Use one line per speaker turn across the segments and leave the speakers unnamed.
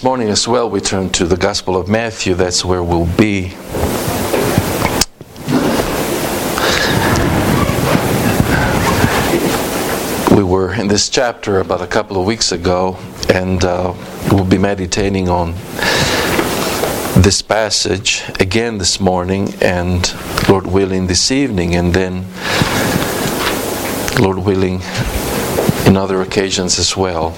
this morning as well, we turn to the Gospel of Matthew. That's where we'll be. We were in this chapter about a couple of weeks ago, and uh, we'll be meditating on this passage again this morning, and Lord willing, this evening, and then, Lord willing, in other occasions as well.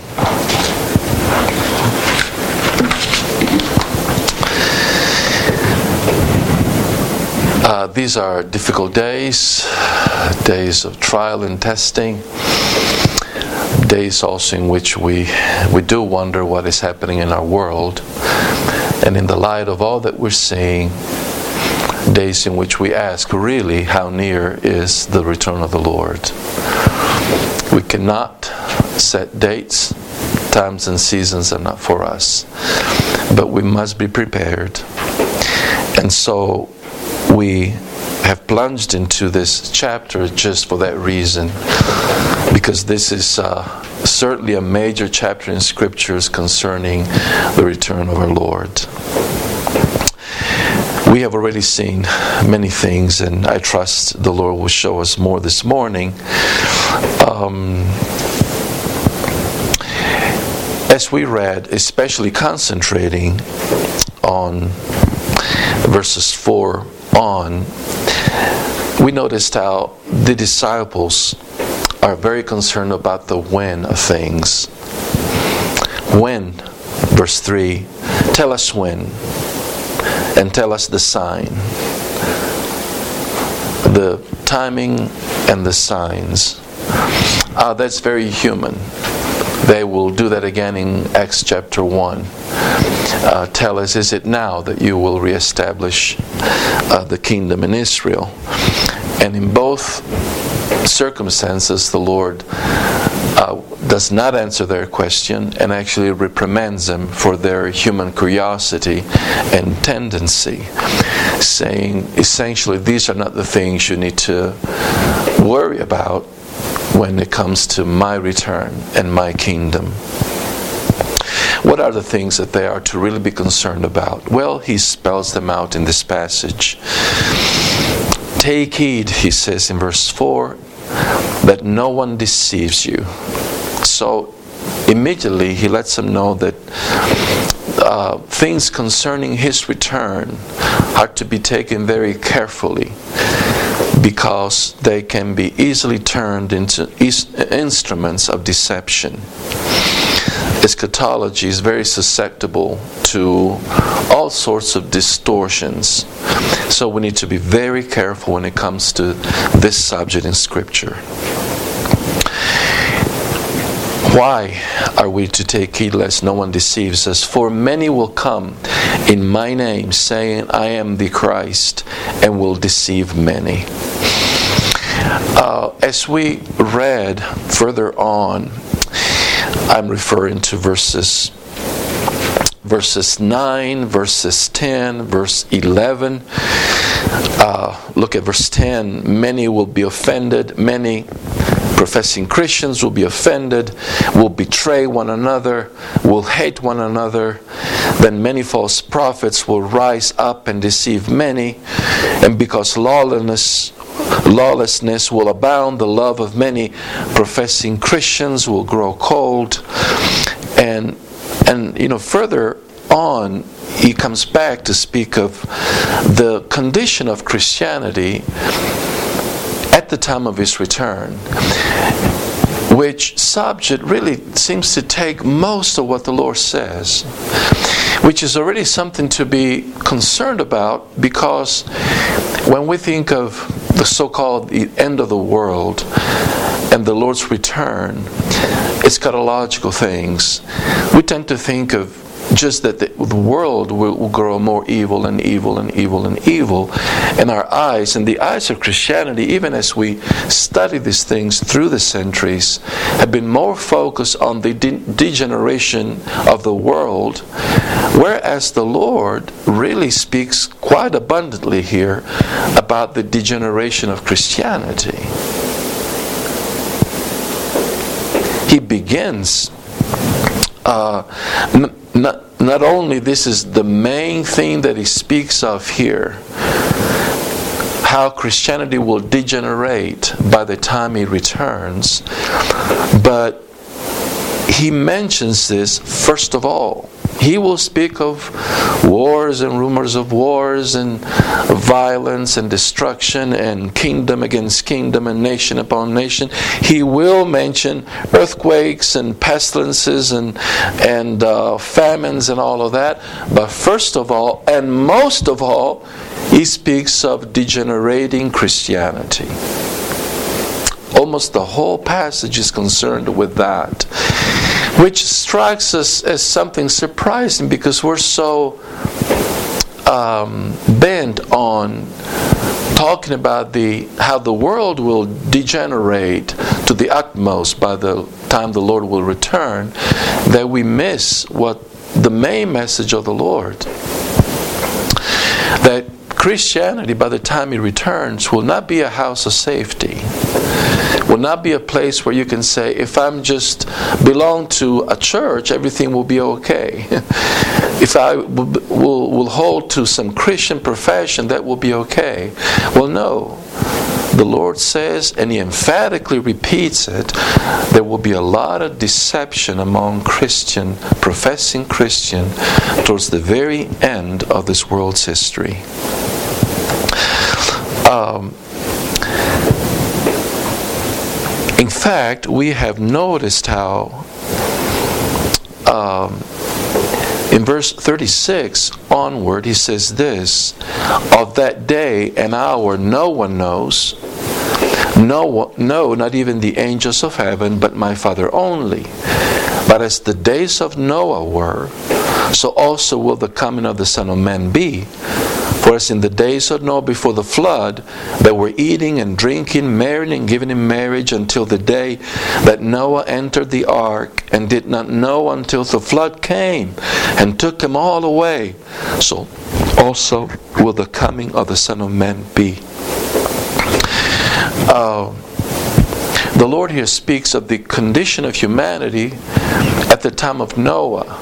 Uh, these are difficult days, days of trial and testing, days also in which we, we do wonder what is happening in our world. And in the light of all that we're seeing, days in which we ask, really, how near is the return of the Lord? We cannot set dates, times, and seasons are not for us, but we must be prepared. And so we have plunged into this chapter just for that reason, because this is uh, certainly a major chapter in scriptures concerning the return of our Lord. We have already seen many things, and I trust the Lord will show us more this morning. Um, as we read, especially concentrating on verses 4 on, we noticed how the disciples are very concerned about the when of things. When, verse 3, tell us when, and tell us the sign. The timing and the signs. Uh, that's very human. They will do that again in Acts chapter 1. Uh, tell us, is it now that you will reestablish uh, the kingdom in Israel? And in both circumstances, the Lord uh, does not answer their question and actually reprimands them for their human curiosity and tendency, saying essentially, these are not the things you need to worry about when it comes to my return and my kingdom. What are the things that they are to really be concerned about? Well, he spells them out in this passage. Take heed, he says in verse 4, that no one deceives you. So immediately he lets them know that uh, things concerning his return are to be taken very carefully because they can be easily turned into instruments of deception. Eschatology is very susceptible to all sorts of distortions. So we need to be very careful when it comes to this subject in Scripture. Why are we to take heed lest no one deceives us? For many will come in my name, saying, I am the Christ, and will deceive many. Uh, as we read further on, I'm referring to verses verses 9, verses 10, verse 11. Uh, look at verse 10. Many will be offended, many professing Christians will be offended, will betray one another, will hate one another. Then many false prophets will rise up and deceive many. And because lawlessness, lawlessness will abound, the love of many professing Christians will grow cold. And and you know further on he comes back to speak of the condition of Christianity at the time of his return, which subject really seems to take most of what the Lord says, which is already something to be concerned about because when we think of the so called end of the world and the Lord's return, eschatological things, we tend to think of just that the, the world will, will, grow more evil and evil and evil and evil. And our eyes, and the eyes of Christianity, even as we study these things through the centuries, have been more focused on the de- degeneration of the world, whereas the Lord really speaks quite abundantly here about the degeneration of Christianity. He begins uh, not, not only this is the main thing that he speaks of here, how Christianity will degenerate by the time he returns, but he mentions this first of all he will speak of wars and rumors of wars and violence and destruction and kingdom against kingdom and nation upon nation. He will mention earthquakes and pestilences and and uh, famines and all of that. But first of all, and most of all, he speaks of degenerating Christianity. Almost the whole passage is concerned with that which strikes us as something surprising because we're so um, bent on talking about the how the world will degenerate to the utmost by the time the Lord will return that we miss what the main message of the Lord. That Christianity by the time he returns will not be a house of safety will not be a place where you can say, if I'm just belong to a church, everything will be okay. if I will, will hold to some Christian profession, that will be okay. Well, no. The Lord says, and He emphatically repeats it, there will be a lot of deception among Christian, professing Christian, towards the very end of this world's history. Um, in fact, we have noticed how um, in verse 36 onward, he says this Of that day and hour no one knows, no, no, not even the angels of heaven, but my Father only. But as the days of Noah were, so also will the coming of the Son of Man be. For as in the days of Noah before the flood, they were eating and drinking, marrying and giving in marriage until the day that Noah entered the ark and did not know until the flood came and took them all away. So also will the coming of the Son of Man be. Uh, the Lord here speaks of the condition of humanity at the time of Noah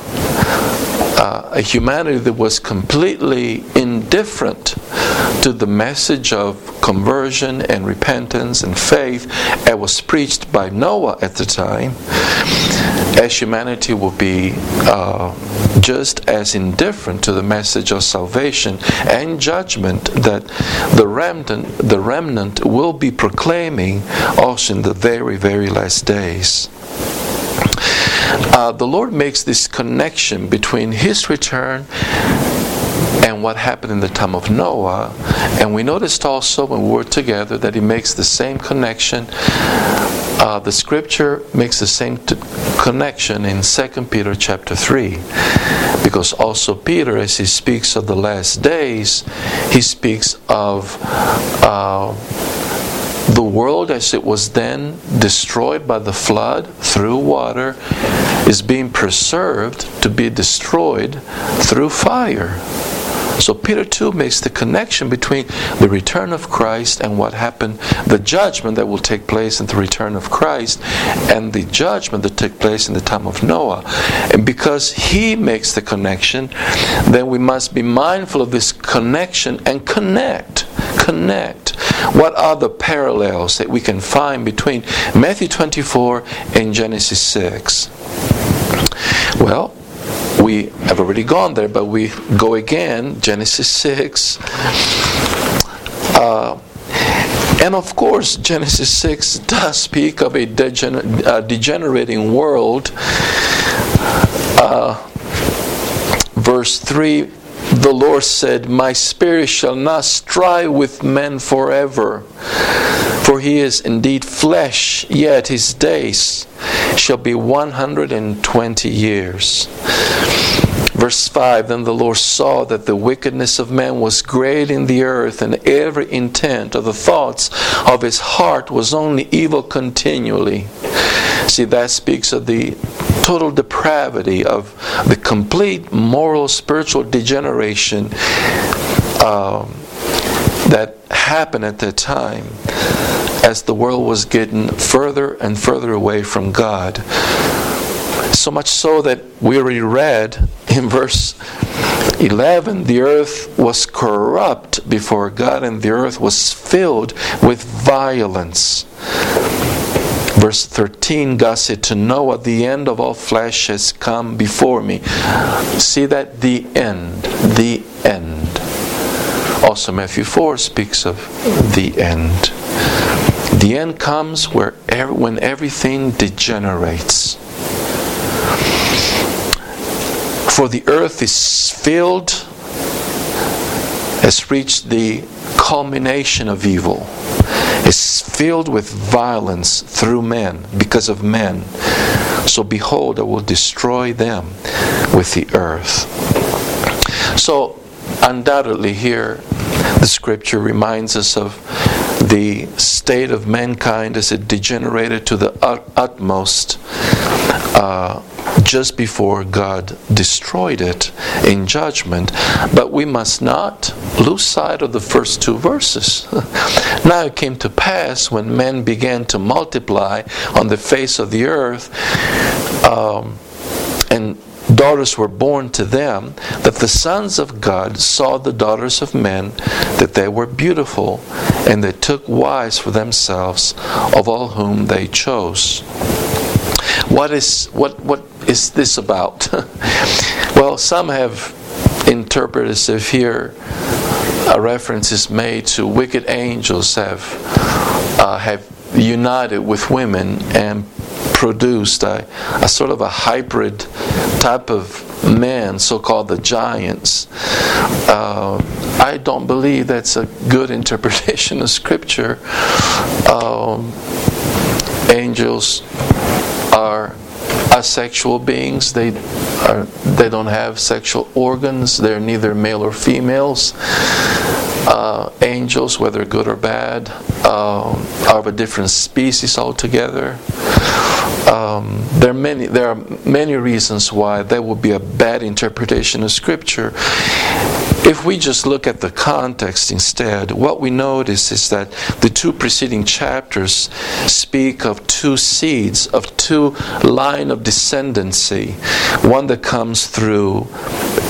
uh, a humanity that was completely indifferent to the message of conversion and repentance and faith that was preached by Noah at the time, as humanity will be uh, just as indifferent to the message of salvation and judgment that the remnant, the remnant will be proclaiming also in the very, very last days uh, the Lord makes this connection between His return and what happened in the time of Noah. And we noticed also when we were together that He makes the same connection. Uh, the scripture makes the same t- connection in 2 Peter chapter 3 because also Peter as he speaks of the last days he speaks of uh, the world as it was then destroyed by the flood through water is being preserved to be destroyed through fire. So Peter too makes the connection between the return of Christ and what happened, the judgment that will take place in the return of Christ, and the judgment that took place in the time of Noah. And because he makes the connection, then we must be mindful of this connection and connect. Connect. What are the parallels that we can find between Matthew 24 and Genesis 6? Well, we have already gone there, but we go again, Genesis 6. Uh, and of course, Genesis 6 does speak of a uh, degenerating world. Uh, verse 3 the Lord said, My spirit shall not strive with men forever, for he is indeed flesh, yet his days shall be 120 years. Verse 5 Then the Lord saw that the wickedness of man was great in the earth, and every intent of the thoughts of his heart was only evil continually. See, that speaks of the total depravity, of the complete moral, spiritual degeneration um, that happened at that time as the world was getting further and further away from God. So much so that we already read in verse 11 the earth was corrupt before God, and the earth was filled with violence. Verse 13, God said to Noah, The end of all flesh has come before me. See that? The end. The end. Also, Matthew 4 speaks of the end. The end comes where when everything degenerates. For the earth is filled, has reached the culmination of evil is filled with violence through men, because of men. So behold, I will destroy them with the earth. So, undoubtedly, here the scripture reminds us of the state of mankind as it degenerated to the utmost. Uh, just before God destroyed it in judgment. But we must not lose sight of the first two verses. now it came to pass when men began to multiply on the face of the earth, um, and daughters were born to them, that the sons of God saw the daughters of men, that they were beautiful, and they took wives for themselves of all whom they chose. What is what what is this about? well, some have interpreted as if here a reference is made to wicked angels have uh, have united with women and produced a, a sort of a hybrid type of man, so called the giants. Uh, I don't believe that's a good interpretation of Scripture. Um, angels asexual beings. They are they don't have sexual organs. They're neither male or females. Uh, angels, whether good or bad, uh, are of a different species altogether. Um, there are many there are many reasons why that would be a bad interpretation of Scripture. If we just look at the context instead, what we notice is that the two preceding chapters speak of two seeds, of two line of descendancy. One that comes through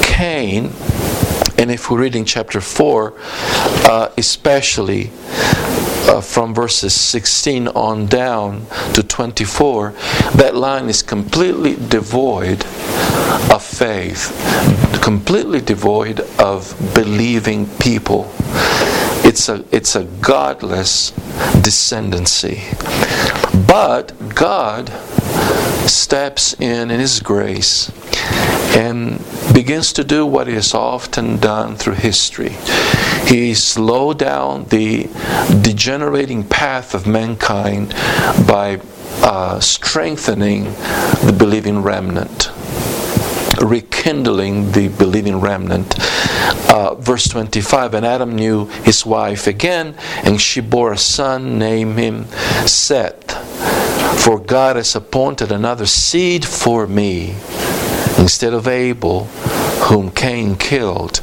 Cain, and if we're reading chapter 4, uh, especially uh, from verses 16 on down to 24, that line is completely devoid of faith, completely devoid of believing people. It's a, it's a godless descendancy. But God steps in in His grace and begins to do what has often done through history. He slowed down the degenerating path of mankind by uh, strengthening the believing remnant rekindling the believing remnant. Uh, verse 25 And Adam knew his wife again, and she bore a son, named him Seth. For God has appointed another seed for me instead of Abel, whom Cain killed.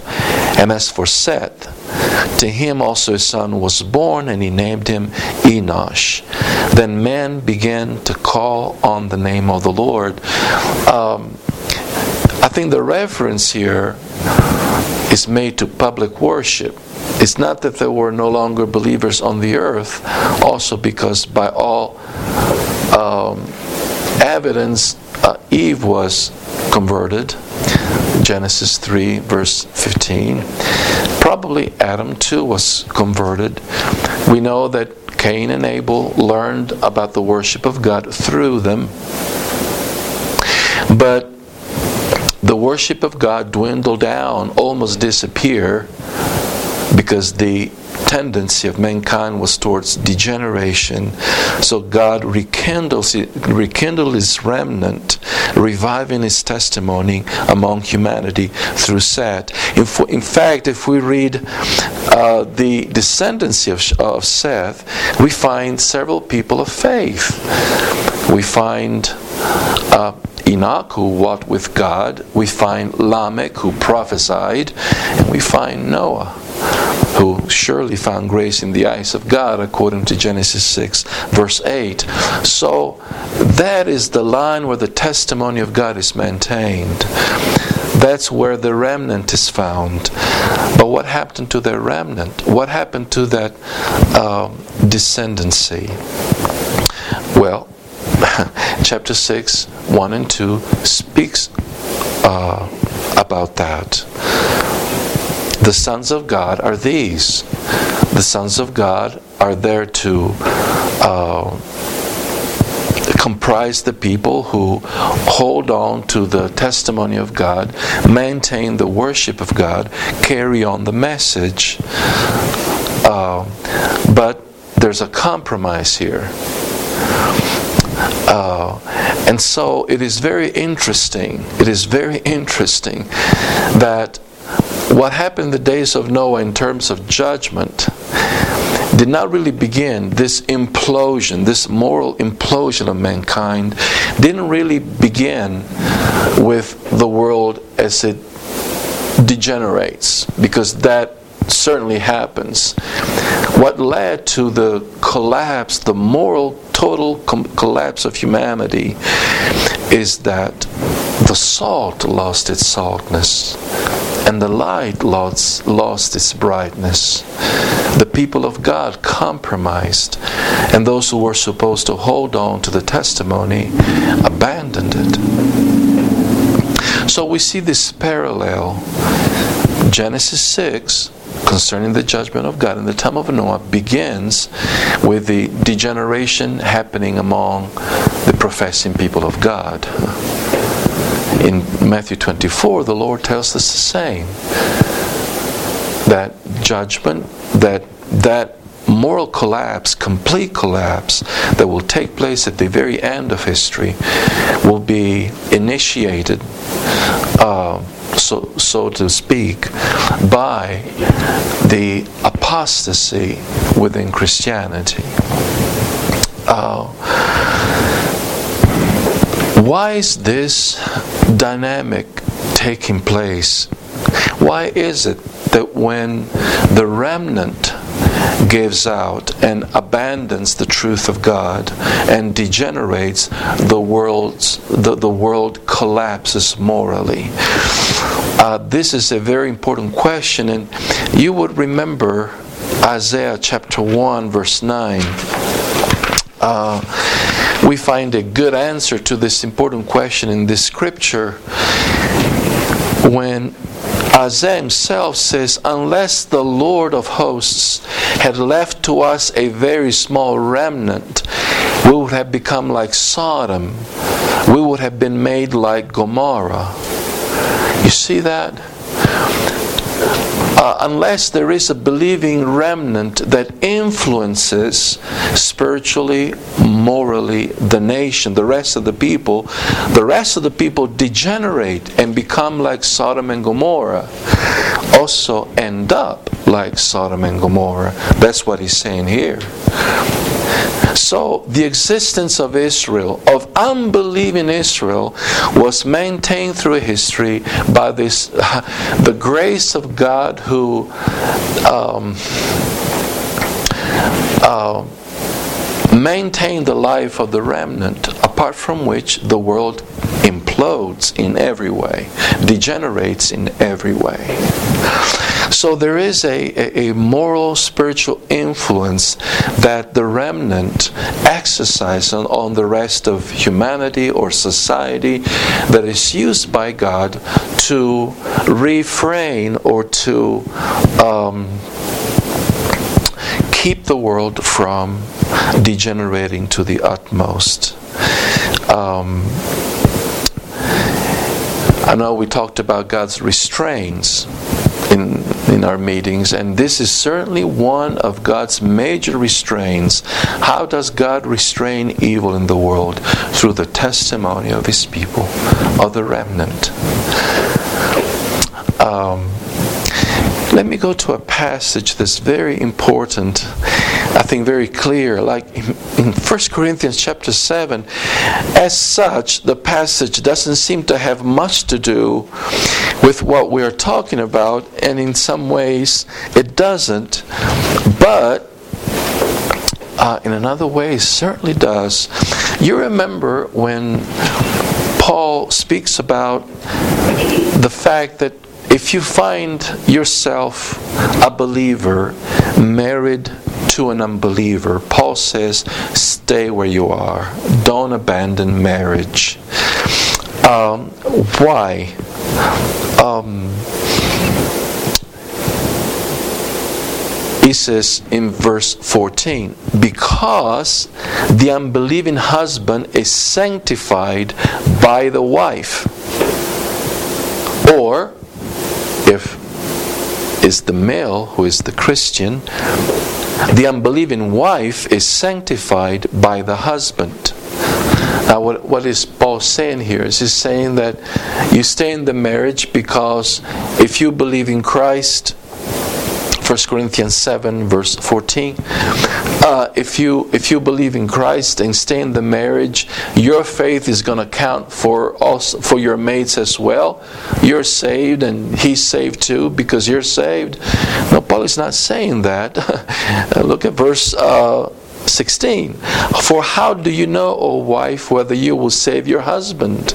And as for Seth, to him also a son was born, and he named him Enosh. Then men began to call on the name of the Lord. Um, I think the reference here is made to public worship. It's not that there were no longer believers on the earth, also because by all um, evidence, uh, Eve was converted. Genesis 3, verse 15. Probably Adam too was converted. We know that Cain and Abel learned about the worship of God through them. But the worship of God dwindled down, almost disappear, because the tendency of mankind was towards degeneration. So God rekindles rekindled his remnant, reviving his testimony among humanity through Seth. In, in fact, if we read uh, the descendancy of, of Seth, we find several people of faith. We find uh, Enoch, who walked with God. We find Lamech, who prophesied. And we find Noah, who surely found grace in the eyes of God, according to Genesis 6, verse 8. So that is the line where the testimony of God is maintained. That's where the remnant is found. But what happened to the remnant? What happened to that uh, descendancy? Well, chapter 6, 1 and 2 speaks uh, about that. The sons of God are these. The sons of God are there to uh, comprise the people who hold on to the testimony of God, maintain the worship of God, carry on the message. Uh, but there's a compromise here. Uh, and so it is very interesting. It is very interesting that what happened in the days of Noah in terms of judgment did not really begin, this implosion, this moral implosion of mankind, didn't really begin with the world as it degenerates, because that certainly happens. What led to the collapse, the moral total com- collapse of humanity, is that the salt lost its saltness and the light lost, lost its brightness. The people of God compromised, and those who were supposed to hold on to the testimony abandoned it. So we see this parallel. Genesis 6 concerning the judgment of God in the time of Noah begins with the degeneration happening among the professing people of God in Matthew 24, the Lord tells us the same. That judgment, that that moral collapse, complete collapse that will take place at the very end of history, will be initiated, uh, so so to speak, by the apostasy within Christianity. Uh, why is this dynamic taking place? Why is it that when the remnant gives out and abandons the truth of God and degenerates, the world's the, the world collapses morally. Uh, this is a very important question, and you would remember Isaiah chapter 1, verse 9. Uh, we find a good answer to this important question in this scripture when Isaiah himself says, Unless the Lord of hosts had left to us a very small remnant, we would have become like Sodom. We would have been made like Gomorrah. You see that? Unless there is a believing remnant that influences spiritually, morally the nation, the rest of the people, the rest of the people degenerate and become like Sodom and Gomorrah, also end up like Sodom and Gomorrah. That's what he's saying here. So, the existence of Israel, of unbelieving Israel, was maintained through history by this, the grace of God who um, uh, maintained the life of the remnant, apart from which the world implodes in every way, degenerates in every way. So there is a, a, a, moral, spiritual influence that the remnant exercises on, on the rest of humanity or society that is used by God to refrain or to um, keep the world from degenerating to the utmost. Um, I know we talked about God's restraints in, in our meetings, and this is certainly one of God's major restraints. How does God restrain evil in the world? Through the testimony of His people, of the remnant. Um, let me go to a passage that's very important, I think very clear, like in 1 Corinthians chapter 7. As such, the passage doesn't seem to have much to do with what we're talking about, and in some ways it doesn't. But uh, in another way, it certainly does. You remember when Paul speaks about the fact that if you find yourself a believer married to an unbeliever, Paul says, stay where you are. Don't abandon marriage. Um, why? Um, he says in verse 14, because the unbelieving husband is sanctified by the wife. Or, if is the male who is the Christian, the unbelieving wife is sanctified by the husband. Now, what, what is Paul saying here? Is he saying that you stay in the marriage because if you believe in Christ, 1 Corinthians 7 verse 14 uh, if you if you believe in Christ and stay in the marriage your faith is going to count for also for your mates as well you're saved and he's saved too because you're saved no Paul is not saying that look at verse uh, 16. For how do you know, O wife, whether you will save your husband?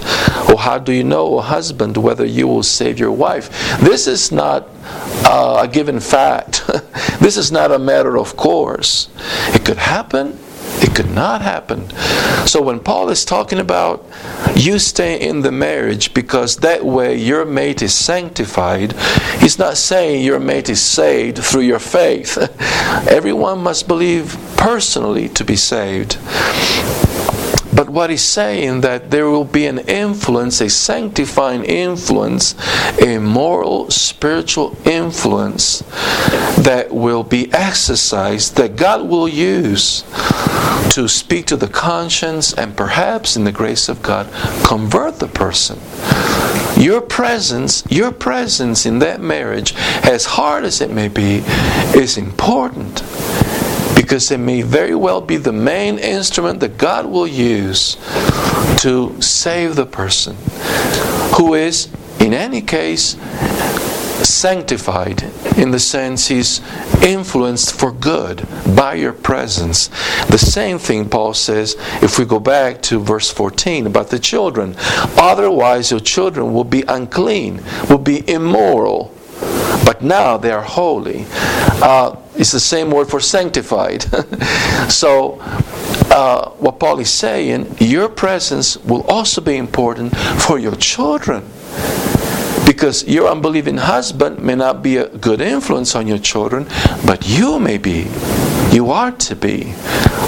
Or how do you know, O husband, whether you will save your wife? This is not uh, a given fact. this is not a matter of course. It could happen, it could not happen. So when Paul is talking about you stay in the marriage because that way your mate is sanctified, he's not saying your mate is saved through your faith. Everyone must believe personally to be saved. But what he's saying that there will be an influence, a sanctifying influence, a moral, spiritual influence that will be exercised, that God will use to speak to the conscience and perhaps in the grace of God convert the person. Your presence, your presence in that marriage, as hard as it may be, is important because it may very well be the main instrument that God will use to save the person who is, in any case, sanctified in the sense he's influenced for good by your presence. The same thing Paul says if we go back to verse 14 about the children. Otherwise, your children will be unclean, will be immoral but now they are holy. Uh, it's the same word for sanctified. so, uh, what Paul is saying, your presence will also be important for your children. Because your unbelieving husband may not be a good influence on your children, but you may be. You are to be.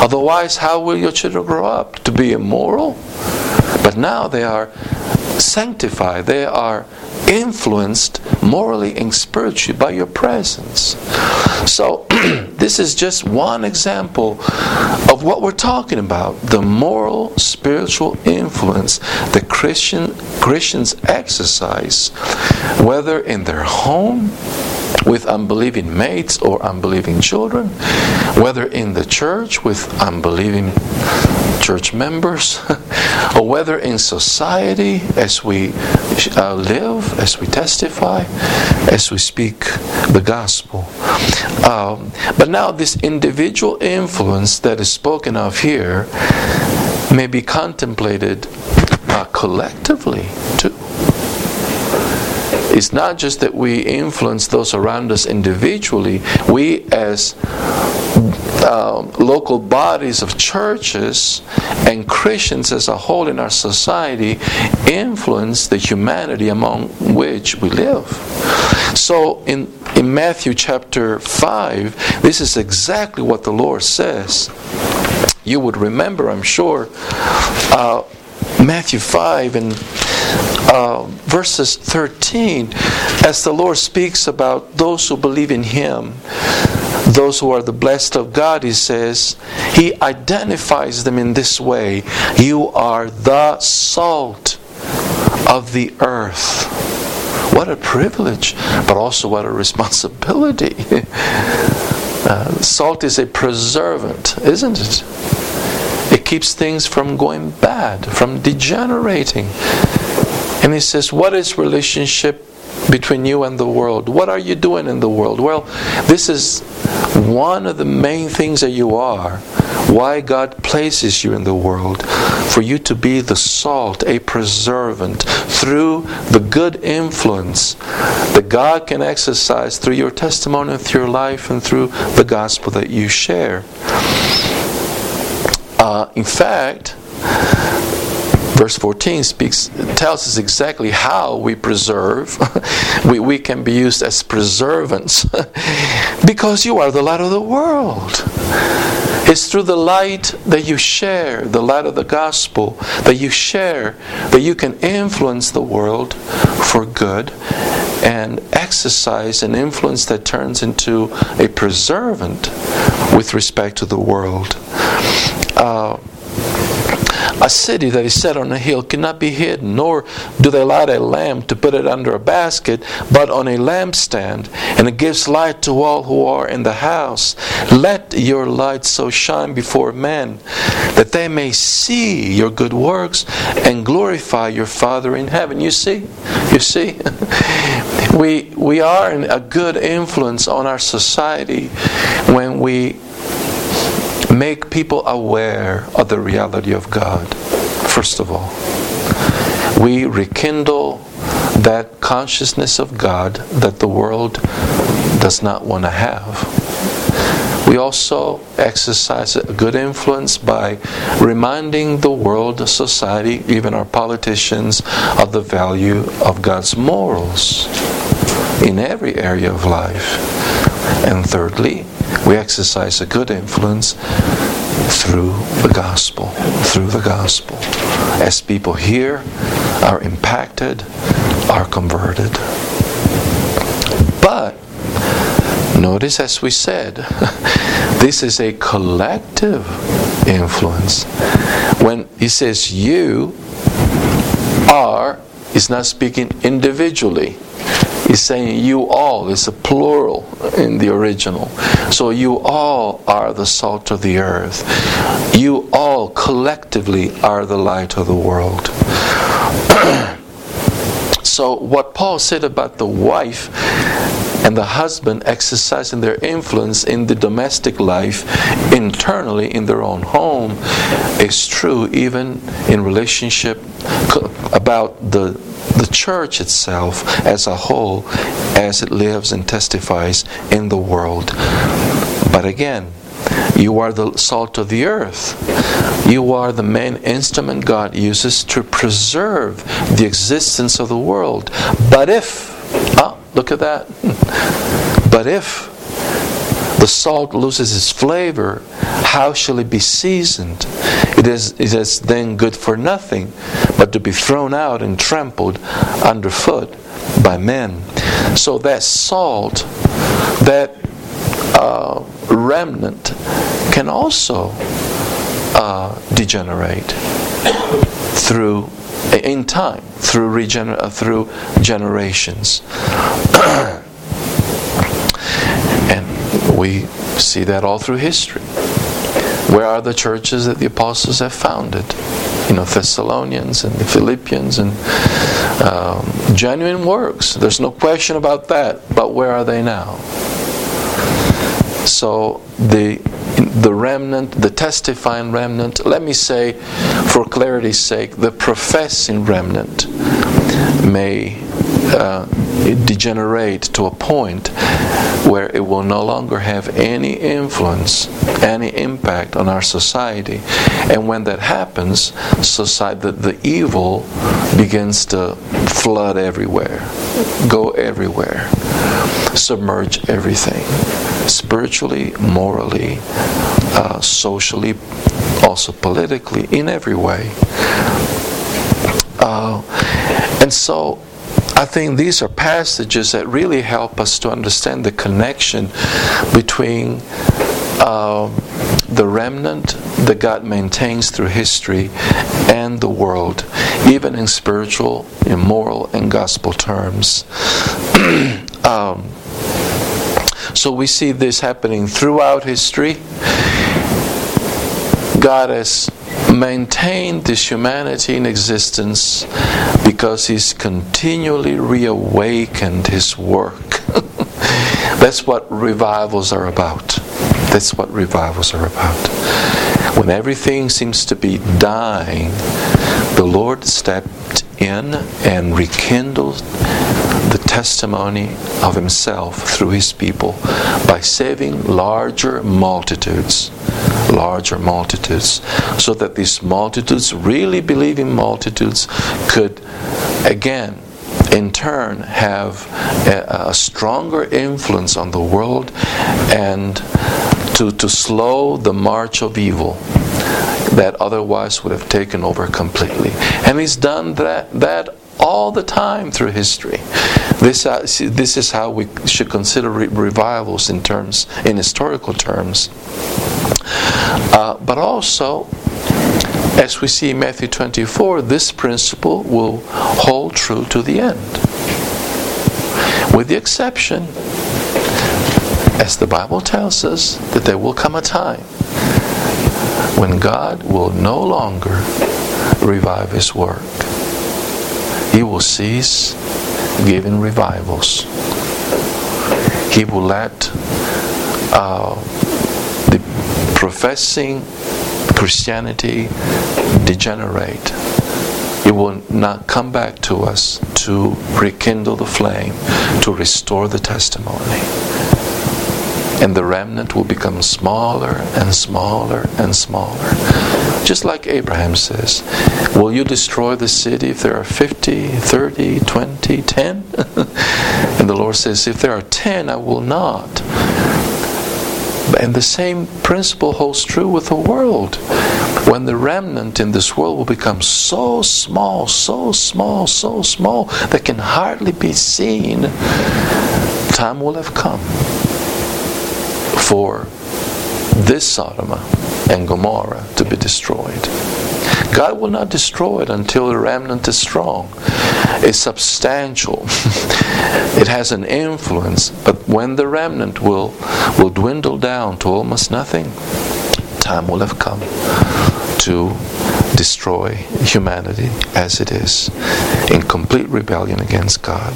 Otherwise, how will your children grow up? To be immoral? But now they are sanctified, they are influenced morally and spiritually by your presence. So, this is just one example of what we're talking about the moral, spiritual influence that Christian, Christians exercise, whether in their home with unbelieving mates or unbelieving children, whether in the church with unbelieving church members, or whether in society as we uh, live, as we testify, as we speak the gospel. Um, but now, this individual influence that is spoken of here may be contemplated uh, collectively too. It's not just that we influence those around us individually, we as uh, local bodies of churches and Christians as a whole in our society influence the humanity among which we live. So in, in Matthew chapter 5, this is exactly what the Lord says. You would remember, I'm sure, uh, Matthew 5 and uh, verses 13, as the Lord speaks about those who believe in Him, those who are the blessed of God, He says, He identifies them in this way You are the salt of the earth. What a privilege, but also what a responsibility. uh, salt is a preservant, isn't it? It keeps things from going bad, from degenerating. And he says, What is relationship between you and the world? What are you doing in the world? Well, this is one of the main things that you are. Why God places you in the world. For you to be the salt, a preservant, through the good influence that God can exercise through your testimony, through your life, and through the gospel that you share. Uh, in fact, verse 14 speaks tells us exactly how we preserve. We, we can be used as preservants. Because you are the light of the world. It's through the light that you share the light of the gospel that you share that you can influence the world for good and exercise an influence that turns into a preservant with respect to the world. Uh, a city that is set on a hill cannot be hidden, nor do they light a lamp to put it under a basket, but on a lampstand, and it gives light to all who are in the house. Let your light so shine before men that they may see your good works and glorify your Father in heaven. You see? You see? we, we are a good influence on our society when we make people aware of the reality of God, first of all. We rekindle that consciousness of God that the world does not want to have. We also exercise a good influence by reminding the world, society, even our politicians, of the value of God's morals in every area of life. And thirdly, we exercise a good influence through the gospel, through the gospel. As people hear, are impacted, are converted. But notice, as we said, this is a collective influence. When he says you are, he's not speaking individually. He's saying you all is a plural in the original. So you all are the salt of the earth. You all collectively are the light of the world. so what Paul said about the wife and the husband exercising their influence in the domestic life internally in their own home is true even in relationship about the the church itself as a whole as it lives and testifies in the world. But again, you are the salt of the earth. You are the main instrument God uses to preserve the existence of the world. But if, ah, look at that. But if the salt loses its flavor, how shall it be seasoned? It is, it is then good for nothing, but to be thrown out and trampled underfoot by men. So that salt, that uh, remnant, can also uh, degenerate through in time through regener- uh, through generations. And we see that all through history. Where are the churches that the apostles have founded? You know, Thessalonians and the Philippians and um, genuine works. There's no question about that. But where are they now? So the the remnant, the testifying remnant, let me say, for clarity's sake, the professing remnant may uh, degenerate to a point where it will no longer have any influence, any impact on our society. And when that happens, society, the, the evil begins to flood everywhere, go everywhere, submerge everything, spiritually, morally, uh, socially, also politically, in every way. Uh, and so I think these are passages that really help us to understand the connection between uh, the remnant, that God maintains through history and the world, even in spiritual, in moral, and gospel terms. um, so we see this happening throughout history. God has maintained this humanity in existence because He's continually reawakened His work. That's what revivals are about. That's what revivals are about. When everything seems to be dying, the Lord stepped in and rekindled the testimony of Himself through His people by saving larger multitudes. Larger multitudes. So that these multitudes, really believing multitudes, could again in turn have a, a, stronger influence on the world and to, to slow the march of evil that otherwise would have taken over completely. And he's done that, that all the time through history. This, uh, this is how we should consider re- revivals in terms, in historical terms. Uh, but also, as we see in Matthew 24, this principle will hold true to the end. With the exception as the Bible tells us, that there will come a time when God will no longer revive His work. He will cease giving revivals. He will let uh, the professing Christianity degenerate. It will not come back to us to rekindle the flame, to restore the testimony and the remnant will become smaller and smaller and smaller. Just like Abraham says, Will you destroy the city if there are 50, 30, 20, 10? and the Lord says, If there are 10, I will not. And the same principle holds true with the world. When the remnant in this world will become so small, so small, so small that can hardly be seen, time will have come for this Sodom and Gomorrah to be destroyed. God will not destroy it until the remnant is strong. It's substantial. it has an influence, but when the remnant will will dwindle down to almost nothing, time will have come to destroy humanity as it is in complete rebellion against God.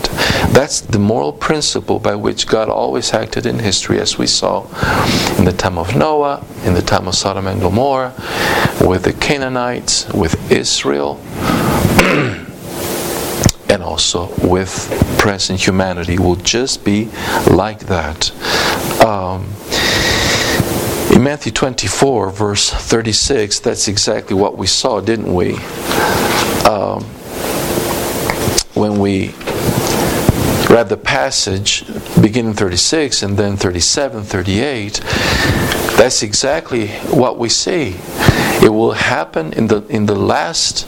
That's the moral principle by which God always acted in history, as we saw in the time of Noah, in the time of Sodom and Gomorrah, with the Canaanites, with Israel. and also with present humanity will just be like that. Um, in Matthew 24, verse 36, that's exactly what we saw, didn't we? Um, when we read the passage beginning 36 and then 37, 38, that's exactly what we see. It will happen in the in the last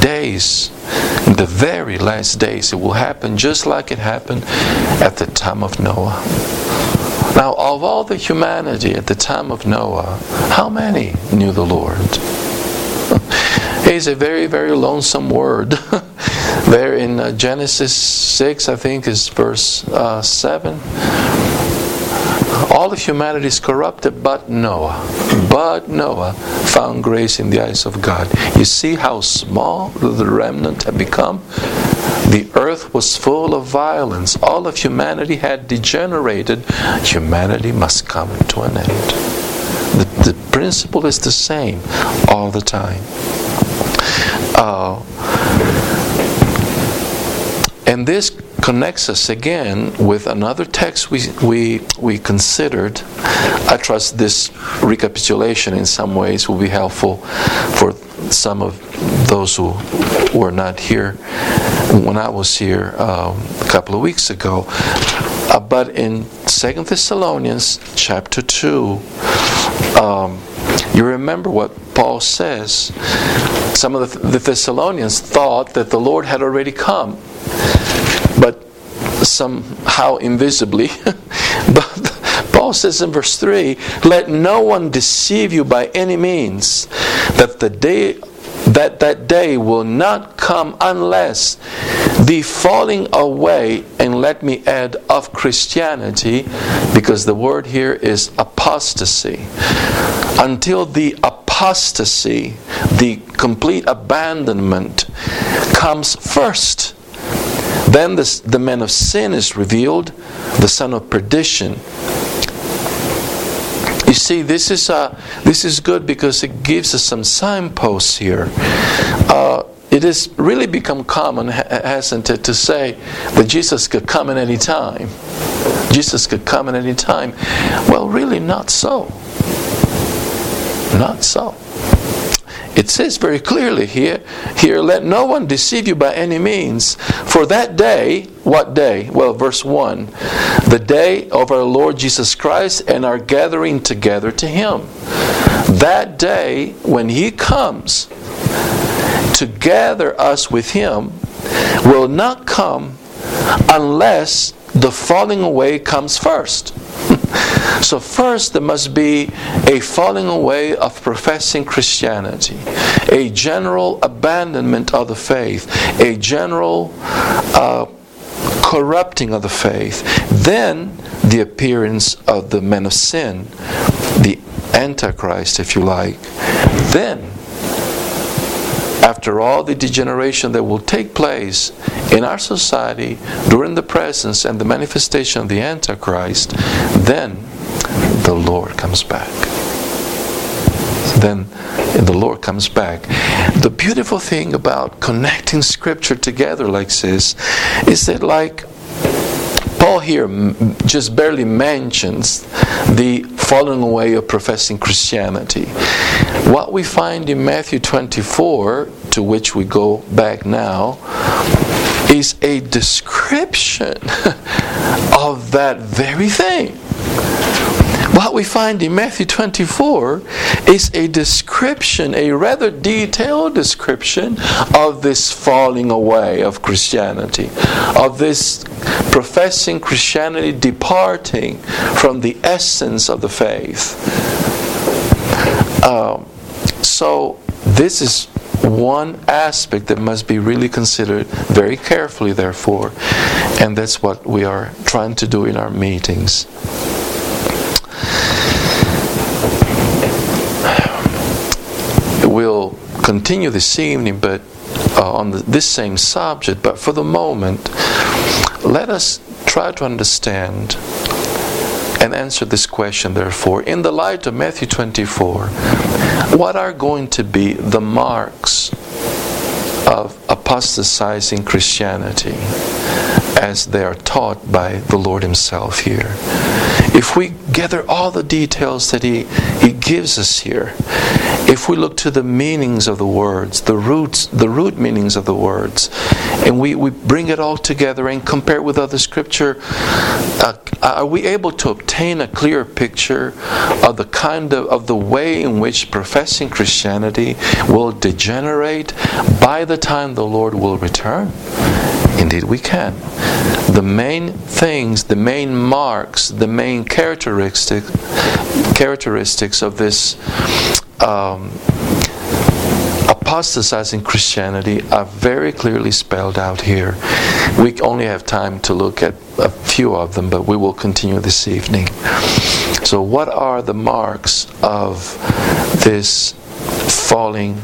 days, in the very last days. It will happen just like it happened at the time of Noah. Now, of all the humanity at the time of Noah, how many knew the Lord? It's a very, very lonesome word. there in uh, Genesis 6, I think, is verse uh, 7. All of humanity is corrupted but Noah. But Noah found grace in the eyes of God. You see how small the remnant had become? The earth was full of violence. All of humanity had degenerated. Humanity must come to an end. The, the principle is the same all the time. Uh, and this connects us again with another text we, we, we considered. I trust this recapitulation in some ways will be helpful for some of those who were not here when I was here um, a couple of weeks ago. Uh, but in Second Thessalonians chapter 2, um, you remember what Paul says. Some of the, the Thessalonians thought that the Lord had already come but somehow invisibly. but Paul says in verse 3 Let no one deceive you by any means, that the day that that day will not come unless the falling away and let me add of Christianity because the word here is apostasy until the apostasy the complete abandonment comes first then the, the man of sin is revealed the son of perdition you see, this is uh, this is good because it gives us some signposts here. Uh, it has really become common, hasn't it, to say that Jesus could come at any time. Jesus could come at any time. Well, really, not so. Not so. It says very clearly here, here, let no one deceive you by any means. For that day, what day? Well, verse 1 the day of our Lord Jesus Christ and our gathering together to Him. That day, when He comes to gather us with Him, will not come unless the falling away comes first. So, first, there must be a falling away of professing Christianity, a general abandonment of the faith, a general uh, corrupting of the faith. Then, the appearance of the men of sin, the Antichrist, if you like. Then, after all the degeneration that will take place in our society during the presence and the manifestation of the Antichrist, then the Lord comes back. Then the Lord comes back. The beautiful thing about connecting Scripture together like this is that, like Paul here just barely mentions the falling away of professing Christianity. What we find in Matthew 24, to which we go back now, is a description of that very thing. What we find in Matthew 24 is a description, a rather detailed description of this falling away of Christianity, of this professing Christianity departing from the essence of the faith. Um, so, this is one aspect that must be really considered very carefully, therefore, and that's what we are trying to do in our meetings. We'll continue this evening, but uh, on the, this same subject. But for the moment, let us try to understand and answer this question, therefore, in the light of Matthew 24. What are going to be the marks of apostatizing Christianity as they are taught by the Lord Himself here. If we gather all the details that He, he gives us here, if we look to the meanings of the words, the roots, the root meanings of the words, and we, we bring it all together and compare it with other scripture, uh, are we able to obtain a clear picture of the kind of, of the way in which professing Christianity will degenerate by the time the Lord will return? Indeed, we can. The main things, the main marks, the main characteristic, characteristics of this um, apostatizing Christianity are very clearly spelled out here. We only have time to look at a few of them, but we will continue this evening. So, what are the marks of this falling,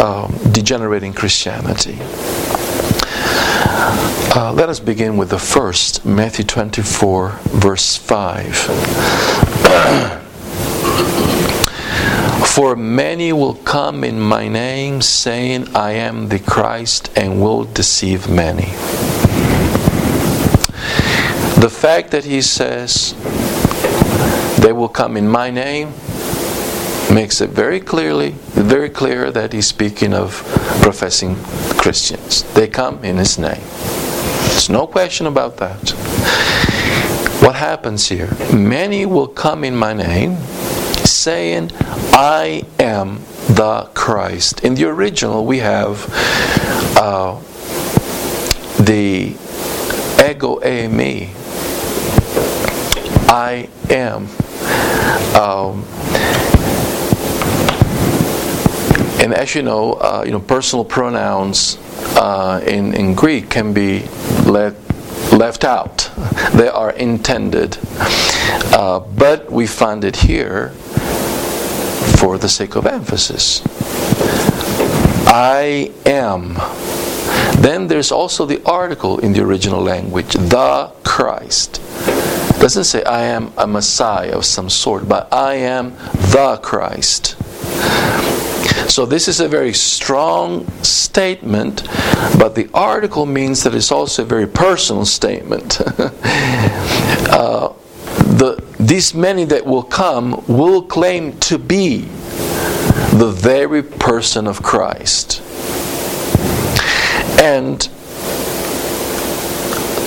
um, degenerating Christianity? Uh, let us begin with the first, Matthew 24, verse 5. For many will come in my name, saying, I am the Christ, and will deceive many. The fact that he says, they will come in my name, makes it very clearly, very clear that he's speaking of professing Christians. They come in his name. There's no question about that. What happens here? Many will come in my name, saying, I am the Christ. In the original, we have uh, the ego eimi. I am Um, and as you know, uh, you know, personal pronouns uh, in in Greek can be let left out. They are intended, uh, but we find it here for the sake of emphasis. I am. Then there's also the article in the original language, the Christ. It doesn't say I am a Messiah of some sort, but I am the Christ. So this is a very strong statement, but the article means that it's also a very personal statement. uh, the, these many that will come will claim to be the very person of Christ. And,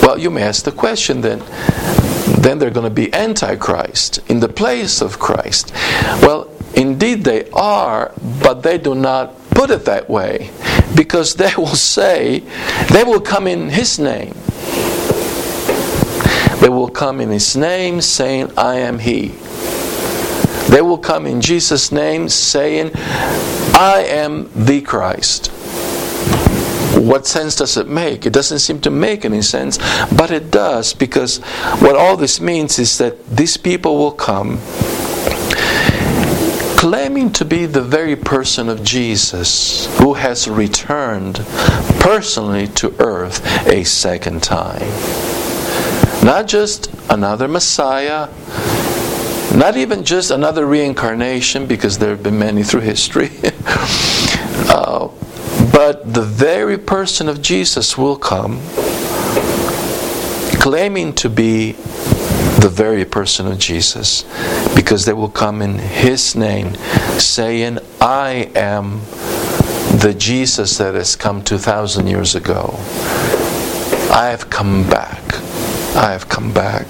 well, you may ask the question then, then they're going to be antichrist in the place of Christ. Well, indeed they are, but they do not put it that way because they will say, they will come in His name. They will come in His name saying, I am He. They will come in Jesus' name saying, I am the Christ. What sense does it make? It doesn't seem to make any sense, but it does because what all this means is that these people will come claiming to be the very person of Jesus who has returned personally to earth a second time. Not just another Messiah, not even just another reincarnation, because there have been many through history, uh, but the very person of Jesus will come claiming to be the very person of Jesus because they will come in His name saying, I am the Jesus that has come 2,000 years ago. I have come back. I have come back.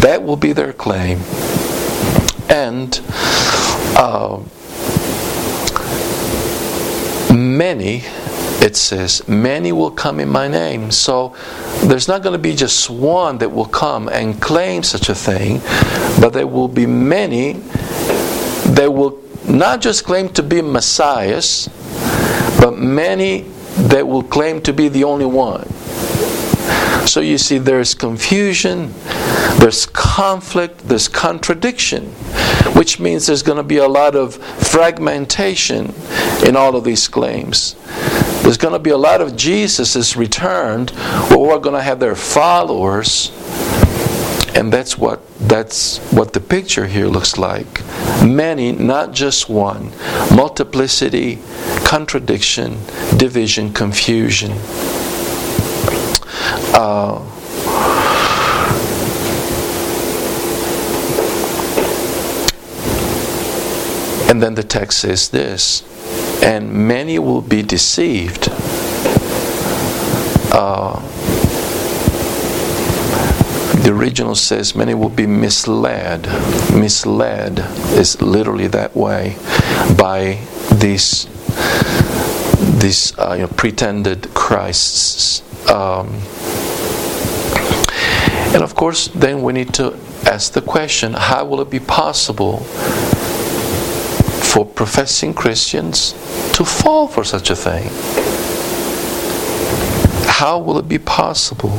That will be their claim and uh, many it says many will come in my name. So there's not going to be just one that will come and claim such a thing but there will be many that will not just claim to be messiahs but many that will claim to be the only one. So you see, there's confusion, there's conflict, there's contradiction, which means there's going to be a lot of fragmentation in all of these claims. There's going to be a lot of Jesus is returned, where we're going to have their followers, and that's what that's what the picture here looks like. Many, not just one. Multiplicity, contradiction, division, confusion. Uh, then the text says this and many will be deceived. Uh, the original says many will be misled. Misled is literally that way by these these uh, you know, pretended Christs. Um, and of course, then we need to ask the question how will it be possible for professing Christians to fall for such a thing? How will it be possible?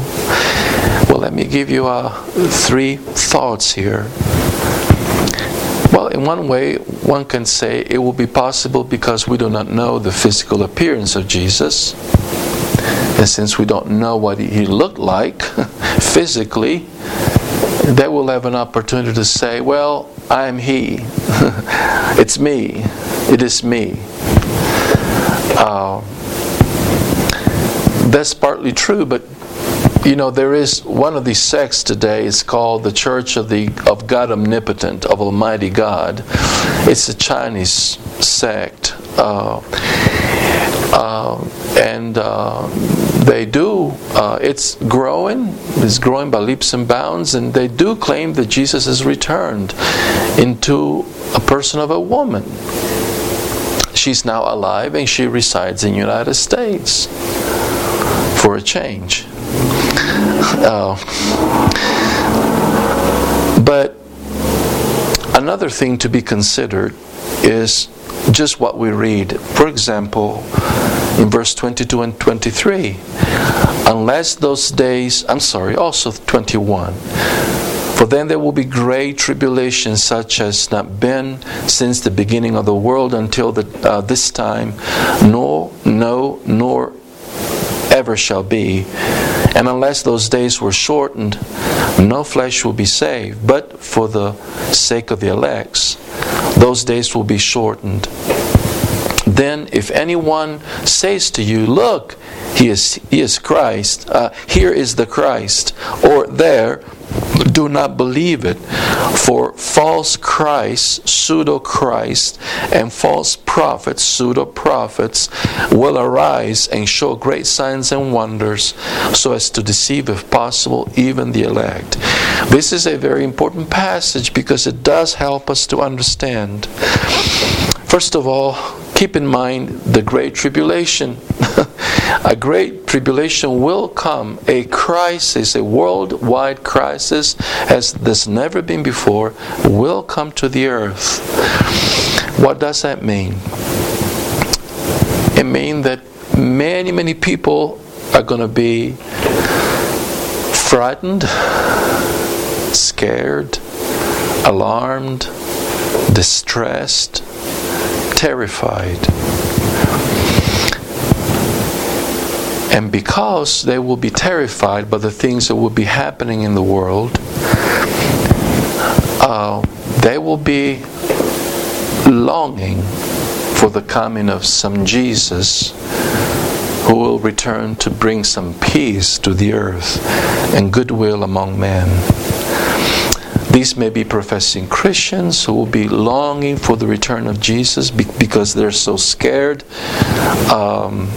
Well, let me give you uh, three thoughts here. Well, in one way, one can say it will be possible because we do not know the physical appearance of Jesus. And since we don't know what he looked like physically, they will have an opportunity to say, Well, I am he. it's me. It is me. Uh, that's partly true, but you know there is one of these sects today It's called the church of the of god omnipotent of almighty god it's a chinese sect uh, uh, and uh, they do, uh, it's growing, it's growing by leaps and bounds, and they do claim that Jesus has returned into a person of a woman. She's now alive and she resides in the United States for a change. Uh, but another thing to be considered is just what we read. For example, in verse 22 and 23, unless those days, I'm sorry, also 21. For then there will be great tribulation, such as not been since the beginning of the world until the, uh, this time, nor, no, nor ever shall be. And unless those days were shortened, no flesh will be saved. But for the sake of the elects, those days will be shortened. Then, if anyone says to you, Look, he is, he is Christ, uh, here is the Christ, or there, do not believe it. For false Christ, pseudo Christ, and false prophets, pseudo prophets, will arise and show great signs and wonders so as to deceive, if possible, even the elect. This is a very important passage because it does help us to understand. First of all, keep in mind the great tribulation. a great tribulation will come, a crisis, a worldwide crisis, as there's never been before, will come to the earth. What does that mean? It means that many, many people are going to be frightened, scared, alarmed, distressed, terrified. And because they will be terrified by the things that will be happening in the world, uh, they will be longing for the coming of some Jesus who will return to bring some peace to the earth and goodwill among men. These may be professing Christians who will be longing for the return of Jesus because they're so scared. Um,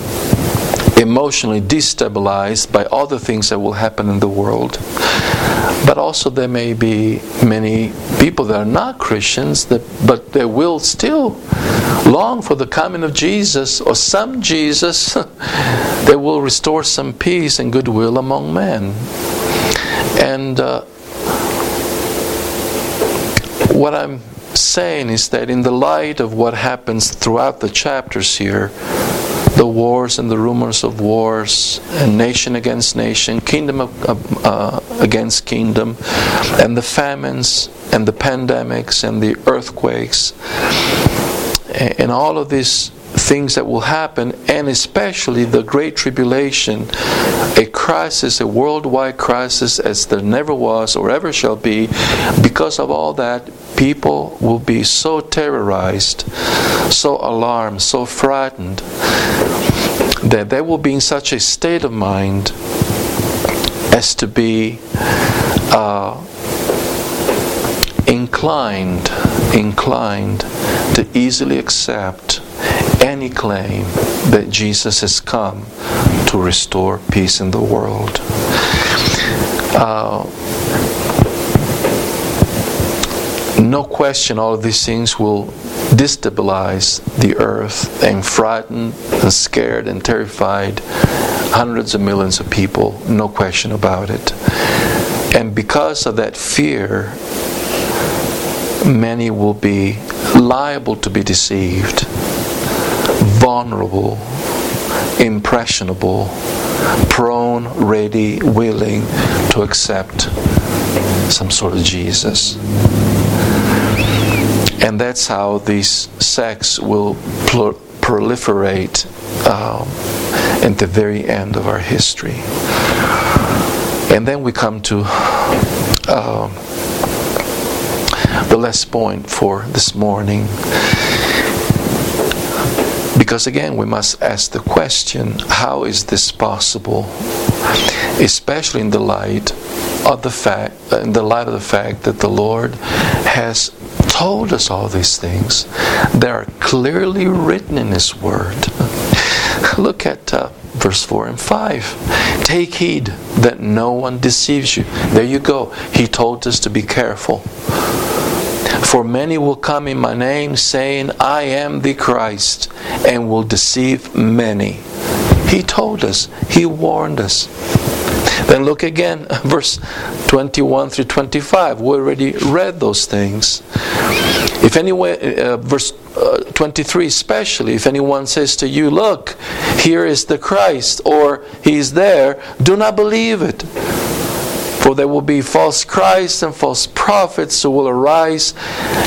emotionally destabilized by all the things that will happen in the world. But also, there may be many people that are not Christians, that, but they will still long for the coming of Jesus or some Jesus that will restore some peace and goodwill among men. And uh, what I'm saying is that in the light of what happens throughout the chapters here, the wars and the rumors of wars, and nation against nation, kingdom of, uh, against kingdom, and the famines and the pandemics and the earthquakes, and all of these things that will happen, and especially the Great Tribulation, a crisis, a worldwide crisis as there never was or ever shall be. Because of all that, people will be so terrorized, so alarmed, so frightened, that they will be in such a state of mind as to be uh, inclined, inclined to easily accept any claim that Jesus has come to restore peace in the world. Uh, no question, all of these things will destabilize the earth and frighten and scared and terrified hundreds of millions of people, no question about it. And because of that fear, many will be liable to be deceived, vulnerable, impressionable, prone, ready, willing to accept some sort of Jesus. And that's how these sects will proliferate um, at the very end of our history. And then we come to uh, the last point for this morning. Because again, we must ask the question how is this possible? Especially in the light of the fact, in the light of the fact that the Lord has told us all these things. They are clearly written in His Word. Look at uh, verse 4 and 5. Take heed that no one deceives you. There you go. He told us to be careful. For many will come in my name, saying, I am the Christ, and will deceive many. He told us, He warned us. Then look again, verse 21 through 25. We already read those things. If anyone, uh, verse uh, 23 especially, if anyone says to you, Look, here is the Christ, or He's there, do not believe it. For there will be false Christs and false prophets who will arise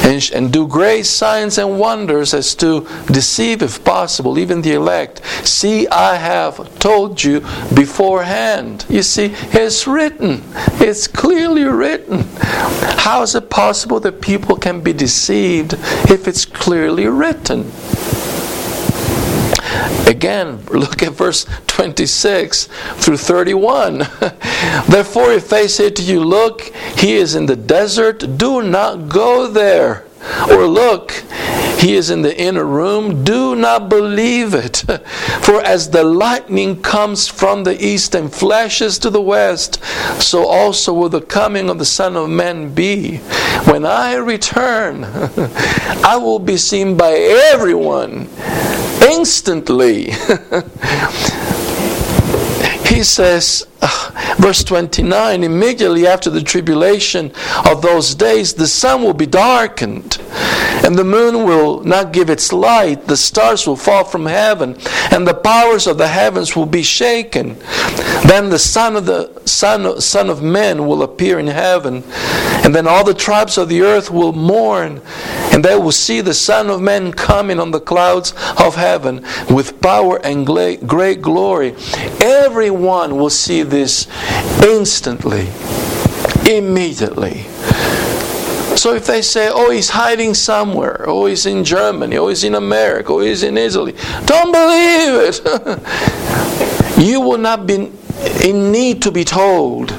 and, and do great signs and wonders as to deceive, if possible, even the elect. See, I have told you beforehand. You see, it's written, it's clearly written. How is it possible that people can be deceived if it's clearly written? Again, look at verse 26 through 31. Therefore, if they say to you, Look, he is in the desert, do not go there. Or look, he is in the inner room. Do not believe it. For as the lightning comes from the east and flashes to the west, so also will the coming of the Son of Man be. When I return, I will be seen by everyone instantly. he says, verse 29 immediately after the tribulation of those days, the sun will be darkened, and the moon will not give its light, the stars will fall from heaven, and the powers of the heavens will be shaken. Then the Son of the Son, Son of Men will appear in heaven, and then all the tribes of the earth will mourn, and they will see the Son of Man coming on the clouds of heaven with power and great glory. Everyone will see this instantly, immediately. So if they say, oh, he's hiding somewhere, oh, he's in Germany, oh, he's in America, oh, he's in Italy, don't believe it. you will not be in need to be told.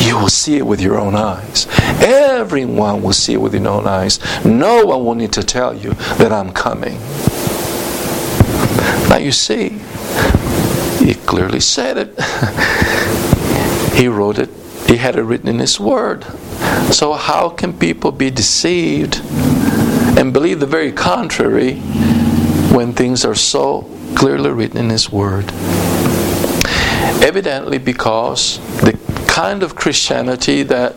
You will see it with your own eyes. Everyone will see it with their own eyes. No one will need to tell you that I'm coming. Now you see, he clearly said it. he wrote it, he had it written in his word. So, how can people be deceived and believe the very contrary when things are so clearly written in his word? Evidently, because the kind of Christianity that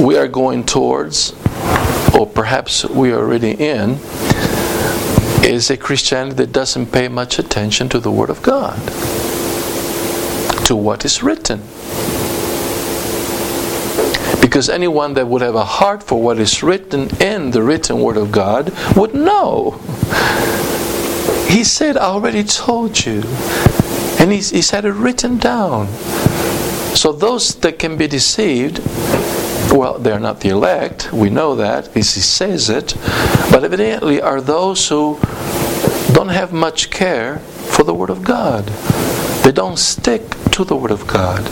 we are going towards, or perhaps we are already in, is a Christianity that doesn't pay much attention to the Word of God, to what is written. Because anyone that would have a heart for what is written in the written Word of God would know. He said, I already told you. And he's, he said it written down. So those that can be deceived well, they're not the elect, we know that, he says it, but evidently are those who don't have much care for the Word of God. They don't stick to the Word of God.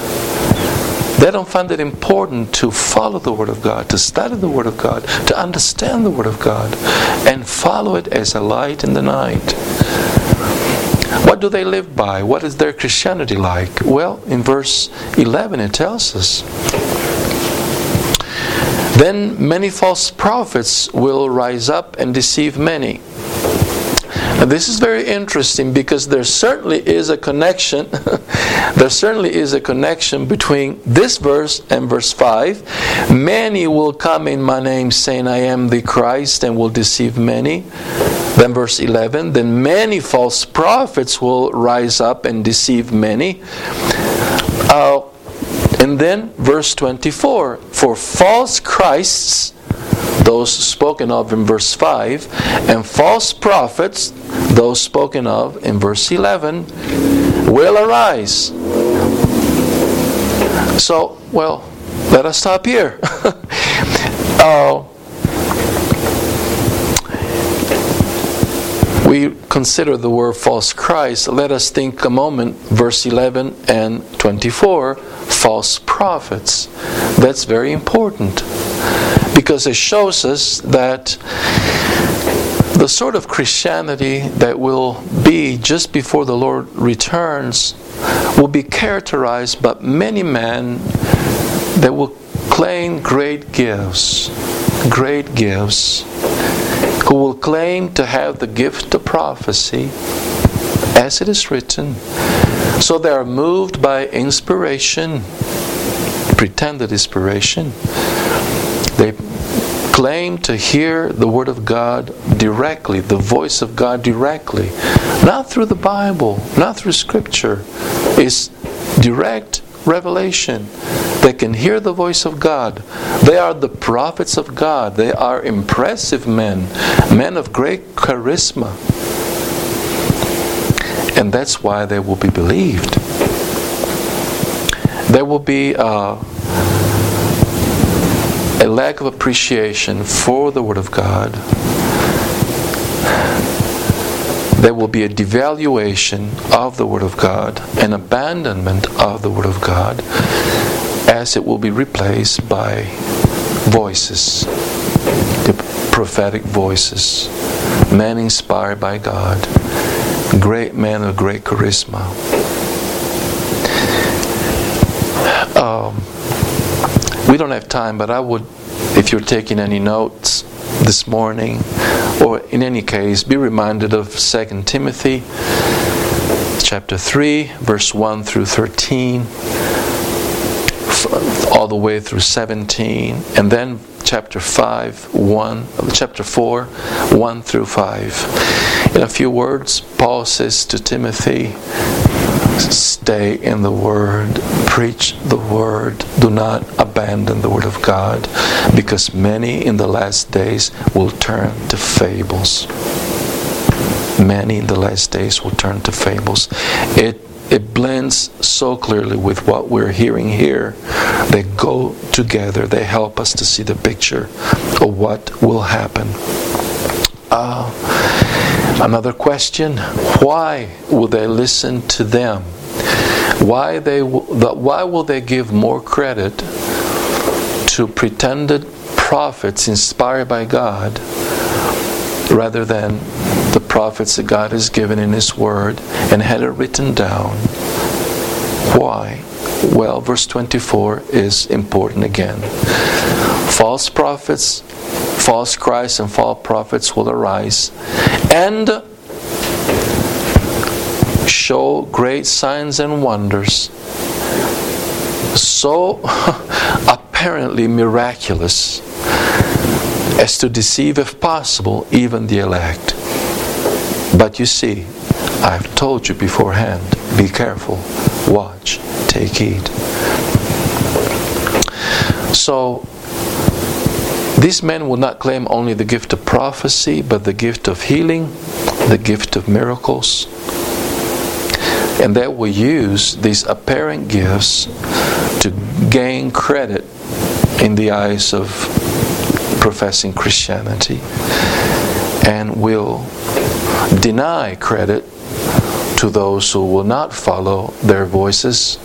They don't find it important to follow the Word of God, to study the Word of God, to understand the Word of God, and follow it as a light in the night. What do they live by? What is their Christianity like? Well, in verse 11 it tells us then many false prophets will rise up and deceive many. This is very interesting because there certainly is a connection. there certainly is a connection between this verse and verse 5. Many will come in my name, saying, I am the Christ, and will deceive many. Then, verse 11, then many false prophets will rise up and deceive many. Uh, and then verse 24 For false Christs, those spoken of in verse 5, and false prophets, those spoken of in verse 11, will arise. So, well, let us stop here. uh, we consider the word false Christ, let us think a moment, verse 11 and 24 false prophets. That's very important because it shows us that the sort of Christianity that will be just before the Lord returns will be characterized by many men that will claim great gifts, great gifts, who will claim to have the gift of prophecy, as it is written, So they are moved by inspiration, pretended inspiration. They claim to hear the Word of God directly, the voice of God directly, not through the Bible, not through Scripture. It's direct revelation. They can hear the voice of God. They are the prophets of God. They are impressive men, men of great charisma. And that's why they will be believed. There will be uh, a lack of appreciation for the Word of God. There will be a devaluation of the Word of God, an abandonment of the Word of God, as it will be replaced by voices, the prophetic voices, men inspired by God, great men of great charisma. Um, we don't have time, but I would, if you're taking any notes this morning, or in any case, be reminded of 2 Timothy chapter 3, verse 1 through 13, all the way through 17, and then chapter 5, 1, chapter 4, 1 through 5. In a few words, Paul says to Timothy, Stay in the Word, preach the Word, do not abandon the Word of God, because many in the last days will turn to fables. Many in the last days will turn to fables. It it blends so clearly with what we're hearing here. They go together, they help us to see the picture of what will happen. Uh, another question why will they listen to them? Why, they, why will they give more credit to pretended prophets inspired by God rather than prophets that God has given in His Word and had it written down? Why? Well, verse 24 is important again. False prophets, false Christs, and false prophets will arise and show great signs and wonders, so apparently miraculous as to deceive, if possible, even the elect. But you see, I've told you beforehand be careful, watch, take heed. So, these men will not claim only the gift of prophecy, but the gift of healing, the gift of miracles, and they will use these apparent gifts to gain credit in the eyes of professing Christianity and will deny credit to those who will not follow their voices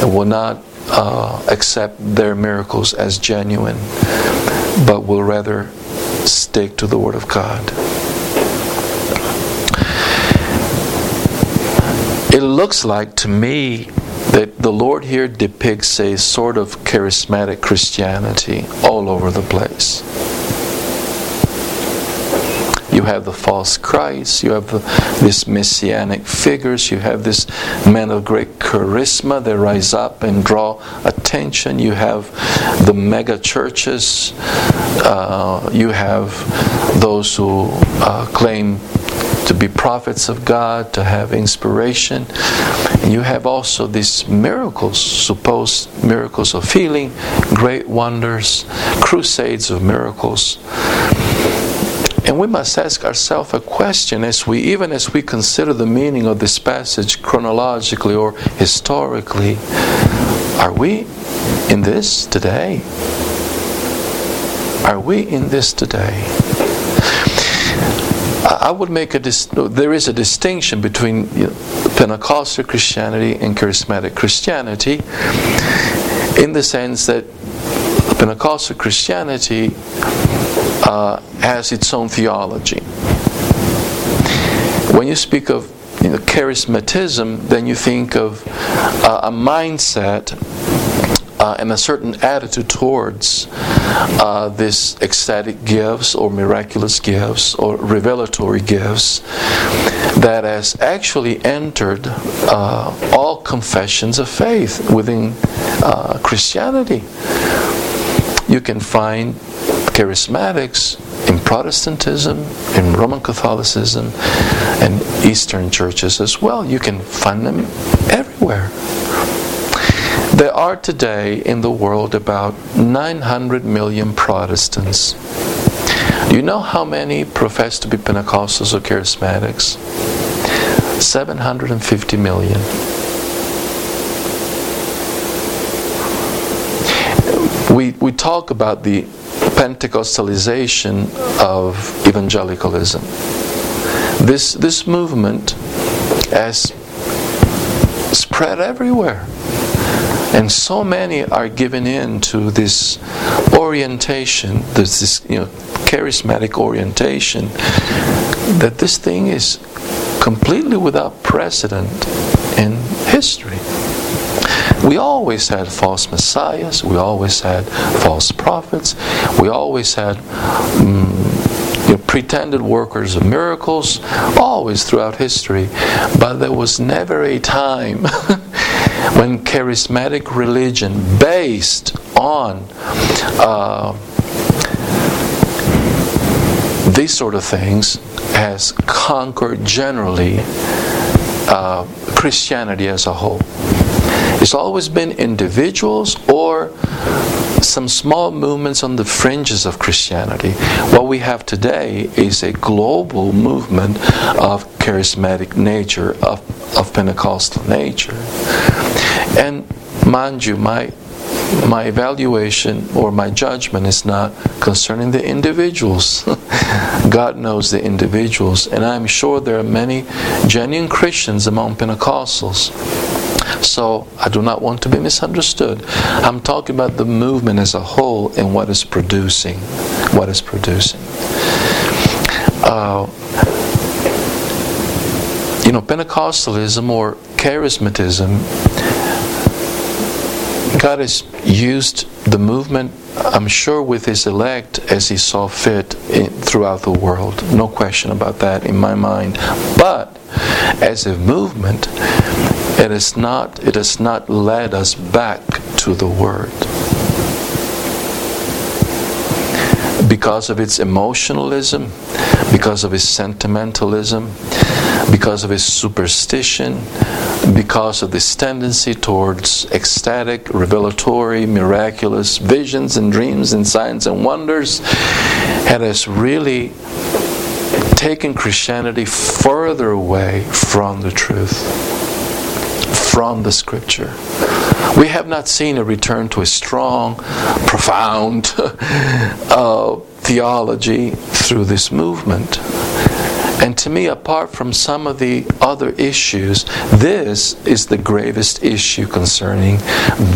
and will not uh, accept their miracles as genuine, but will rather stick to the Word of God. It looks like to me that the Lord here depicts a sort of charismatic Christianity all over the place. You have the false Christ, you have the, these messianic figures, you have this men of great charisma that rise up and draw attention, you have the mega churches, uh, you have those who uh, claim to be prophets of God, to have inspiration. You have also these miracles, supposed miracles of healing, great wonders, crusades of miracles. And we must ask ourselves a question as we even as we consider the meaning of this passage chronologically or historically, are we in this today? Are we in this today? I would make a dis- there is a distinction between you know, Pentecostal Christianity and charismatic Christianity in the sense that Pentecostal Christianity uh, has its own theology. When you speak of you know, charismatism, then you think of uh, a mindset uh, and a certain attitude towards uh, these ecstatic gifts or miraculous gifts or revelatory gifts that has actually entered uh, all confessions of faith within uh, Christianity. You can find charismatics in Protestantism, in Roman Catholicism, and Eastern churches as well. You can find them everywhere. There are today in the world about 900 million Protestants. Do you know how many profess to be Pentecostals or Charismatics? 750 million. We, we talk about the Pentecostalization of evangelicalism. This, this movement has spread everywhere. And so many are given in to this orientation, this, this you know, charismatic orientation, that this thing is completely without precedent in history. We always had false messiahs, we always had false prophets, we always had um, you know, pretended workers of miracles, always throughout history. But there was never a time when charismatic religion based on uh, these sort of things has conquered generally uh, Christianity as a whole. It's always been individuals or some small movements on the fringes of Christianity. What we have today is a global movement of charismatic nature, of, of Pentecostal nature. And mind you, my my evaluation or my judgment is not concerning the individuals. God knows the individuals, and I'm sure there are many genuine Christians among Pentecostals. So I do not want to be misunderstood. I'm talking about the movement as a whole and what is producing. What is producing. Uh, you know, Pentecostalism or charismatism God has used the movement, I'm sure, with His elect as He saw fit in, throughout the world. No question about that in my mind. But as a movement, it is not. It has not led us back to the Word. Because of its emotionalism, because of its sentimentalism, because of its superstition, because of this tendency towards ecstatic, revelatory, miraculous visions and dreams and signs and wonders, had us really taken Christianity further away from the truth, from the Scripture. We have not seen a return to a strong, profound uh, theology through this movement. And to me, apart from some of the other issues, this is the gravest issue concerning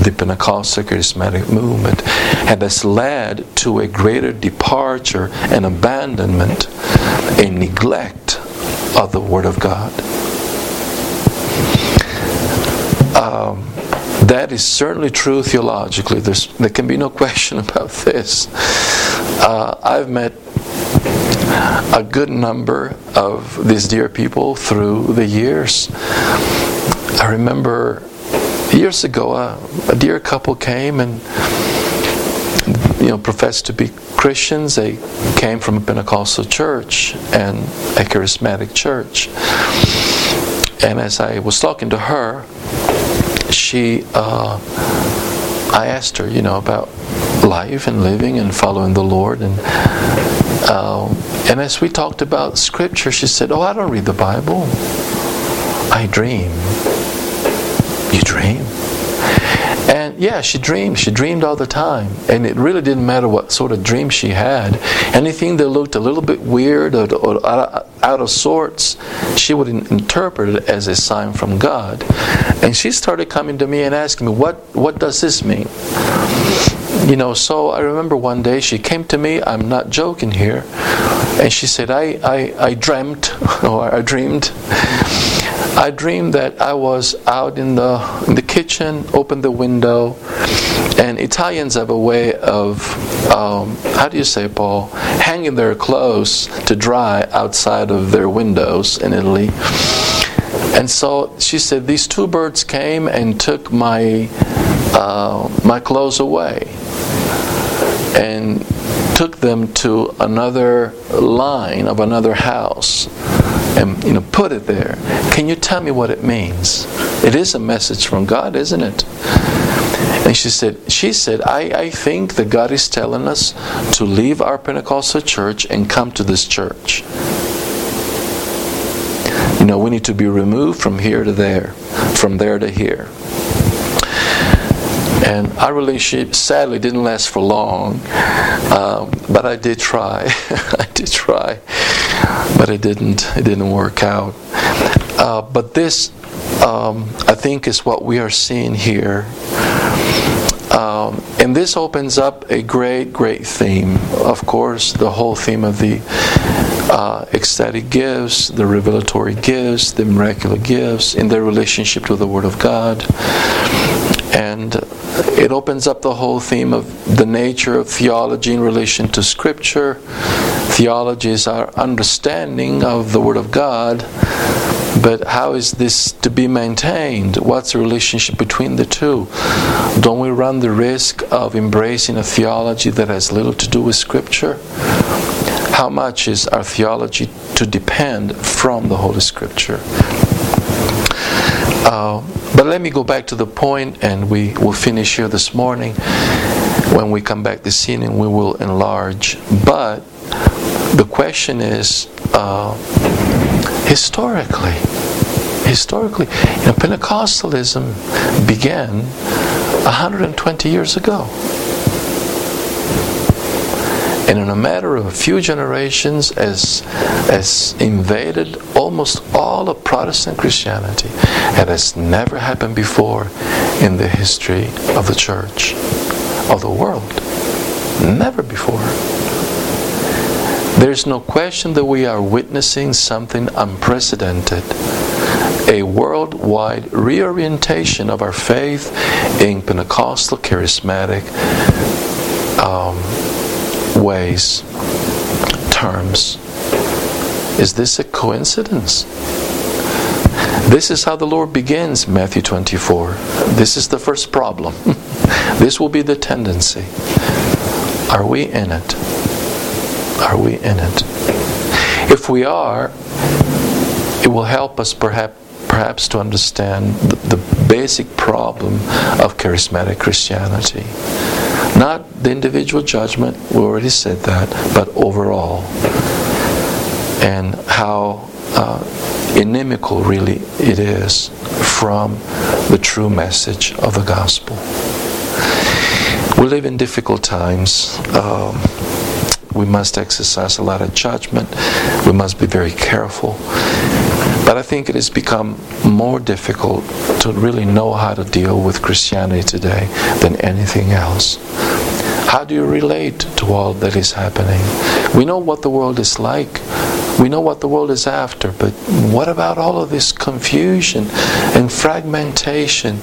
the Pentecostal charismatic movement and has led to a greater departure and abandonment, a neglect of the Word of God. Um, that is certainly true theologically. There's, there can be no question about this. Uh, I've met a good number of these dear people through the years. I remember years ago, a, a dear couple came and you know professed to be Christians. They came from a Pentecostal church and a charismatic church. And as I was talking to her, she, uh, I asked her, you know, about life and living and following the Lord, and uh, and as we talked about Scripture, she said, "Oh, I don't read the Bible. I dream." You dream? And yeah, she dreamed. She dreamed all the time. And it really didn't matter what sort of dream she had. Anything that looked a little bit weird or, or out of sorts, she would interpret it as a sign from God. And she started coming to me and asking me, What, what does this mean? You know, so I remember one day she came to me, I'm not joking here, and she said, I, I, I dreamt, or I dreamed I dreamed that I was out in the in the kitchen, opened the window, and Italians have a way of um, how do you say, Paul, hanging their clothes to dry outside of their windows in Italy. And so she said, these two birds came and took my uh, my clothes away and took them to another line of another house and you know put it there. Can you tell me what it means? It is a message from God, isn't it? And she said, she said, I, I think that God is telling us to leave our Pentecostal church and come to this church. You know, we need to be removed from here to there, from there to here. And our relationship sadly didn't last for long, um, but I did try. I did try, but it didn't. It didn't work out. Uh, but this, um, I think, is what we are seeing here. Um, and this opens up a great, great theme. Of course, the whole theme of the uh, ecstatic gifts, the revelatory gifts, the miraculous gifts in their relationship to the Word of God. And it opens up the whole theme of the nature of theology in relation to Scripture. Theology is our understanding of the Word of God, but how is this to be maintained? What's the relationship between the two? Don't we run the risk of embracing a theology that has little to do with Scripture? How much is our theology to depend from the Holy Scripture? Uh, but let me go back to the point, and we will finish here this morning. When we come back this evening, we will enlarge. But the question is uh, historically, historically, you know, Pentecostalism began 120 years ago. And in a matter of a few generations, has, as invaded almost all of Protestant Christianity. It has never happened before in the history of the church, of the world. Never before. There's no question that we are witnessing something unprecedented a worldwide reorientation of our faith in Pentecostal charismatic um, ways, terms. Is this a coincidence? This is how the Lord begins Matthew 24. This is the first problem. this will be the tendency. Are we in it? Are we in it? If we are, it will help us perhaps perhaps to understand the, the basic problem of charismatic Christianity. Not the individual judgment, we already said that, but overall. And how uh, inimical really it is from the true message of the gospel. We live in difficult times. Um, we must exercise a lot of judgment. We must be very careful. But I think it has become more difficult to really know how to deal with Christianity today than anything else. How do you relate to all that is happening? We know what the world is like. We know what the world is after, but what about all of this confusion and fragmentation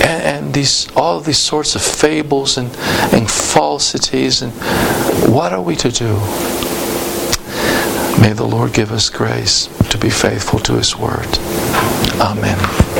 and, and these all these sorts of fables and, and falsities and what are we to do? May the Lord give us grace to be faithful to His Word. Amen.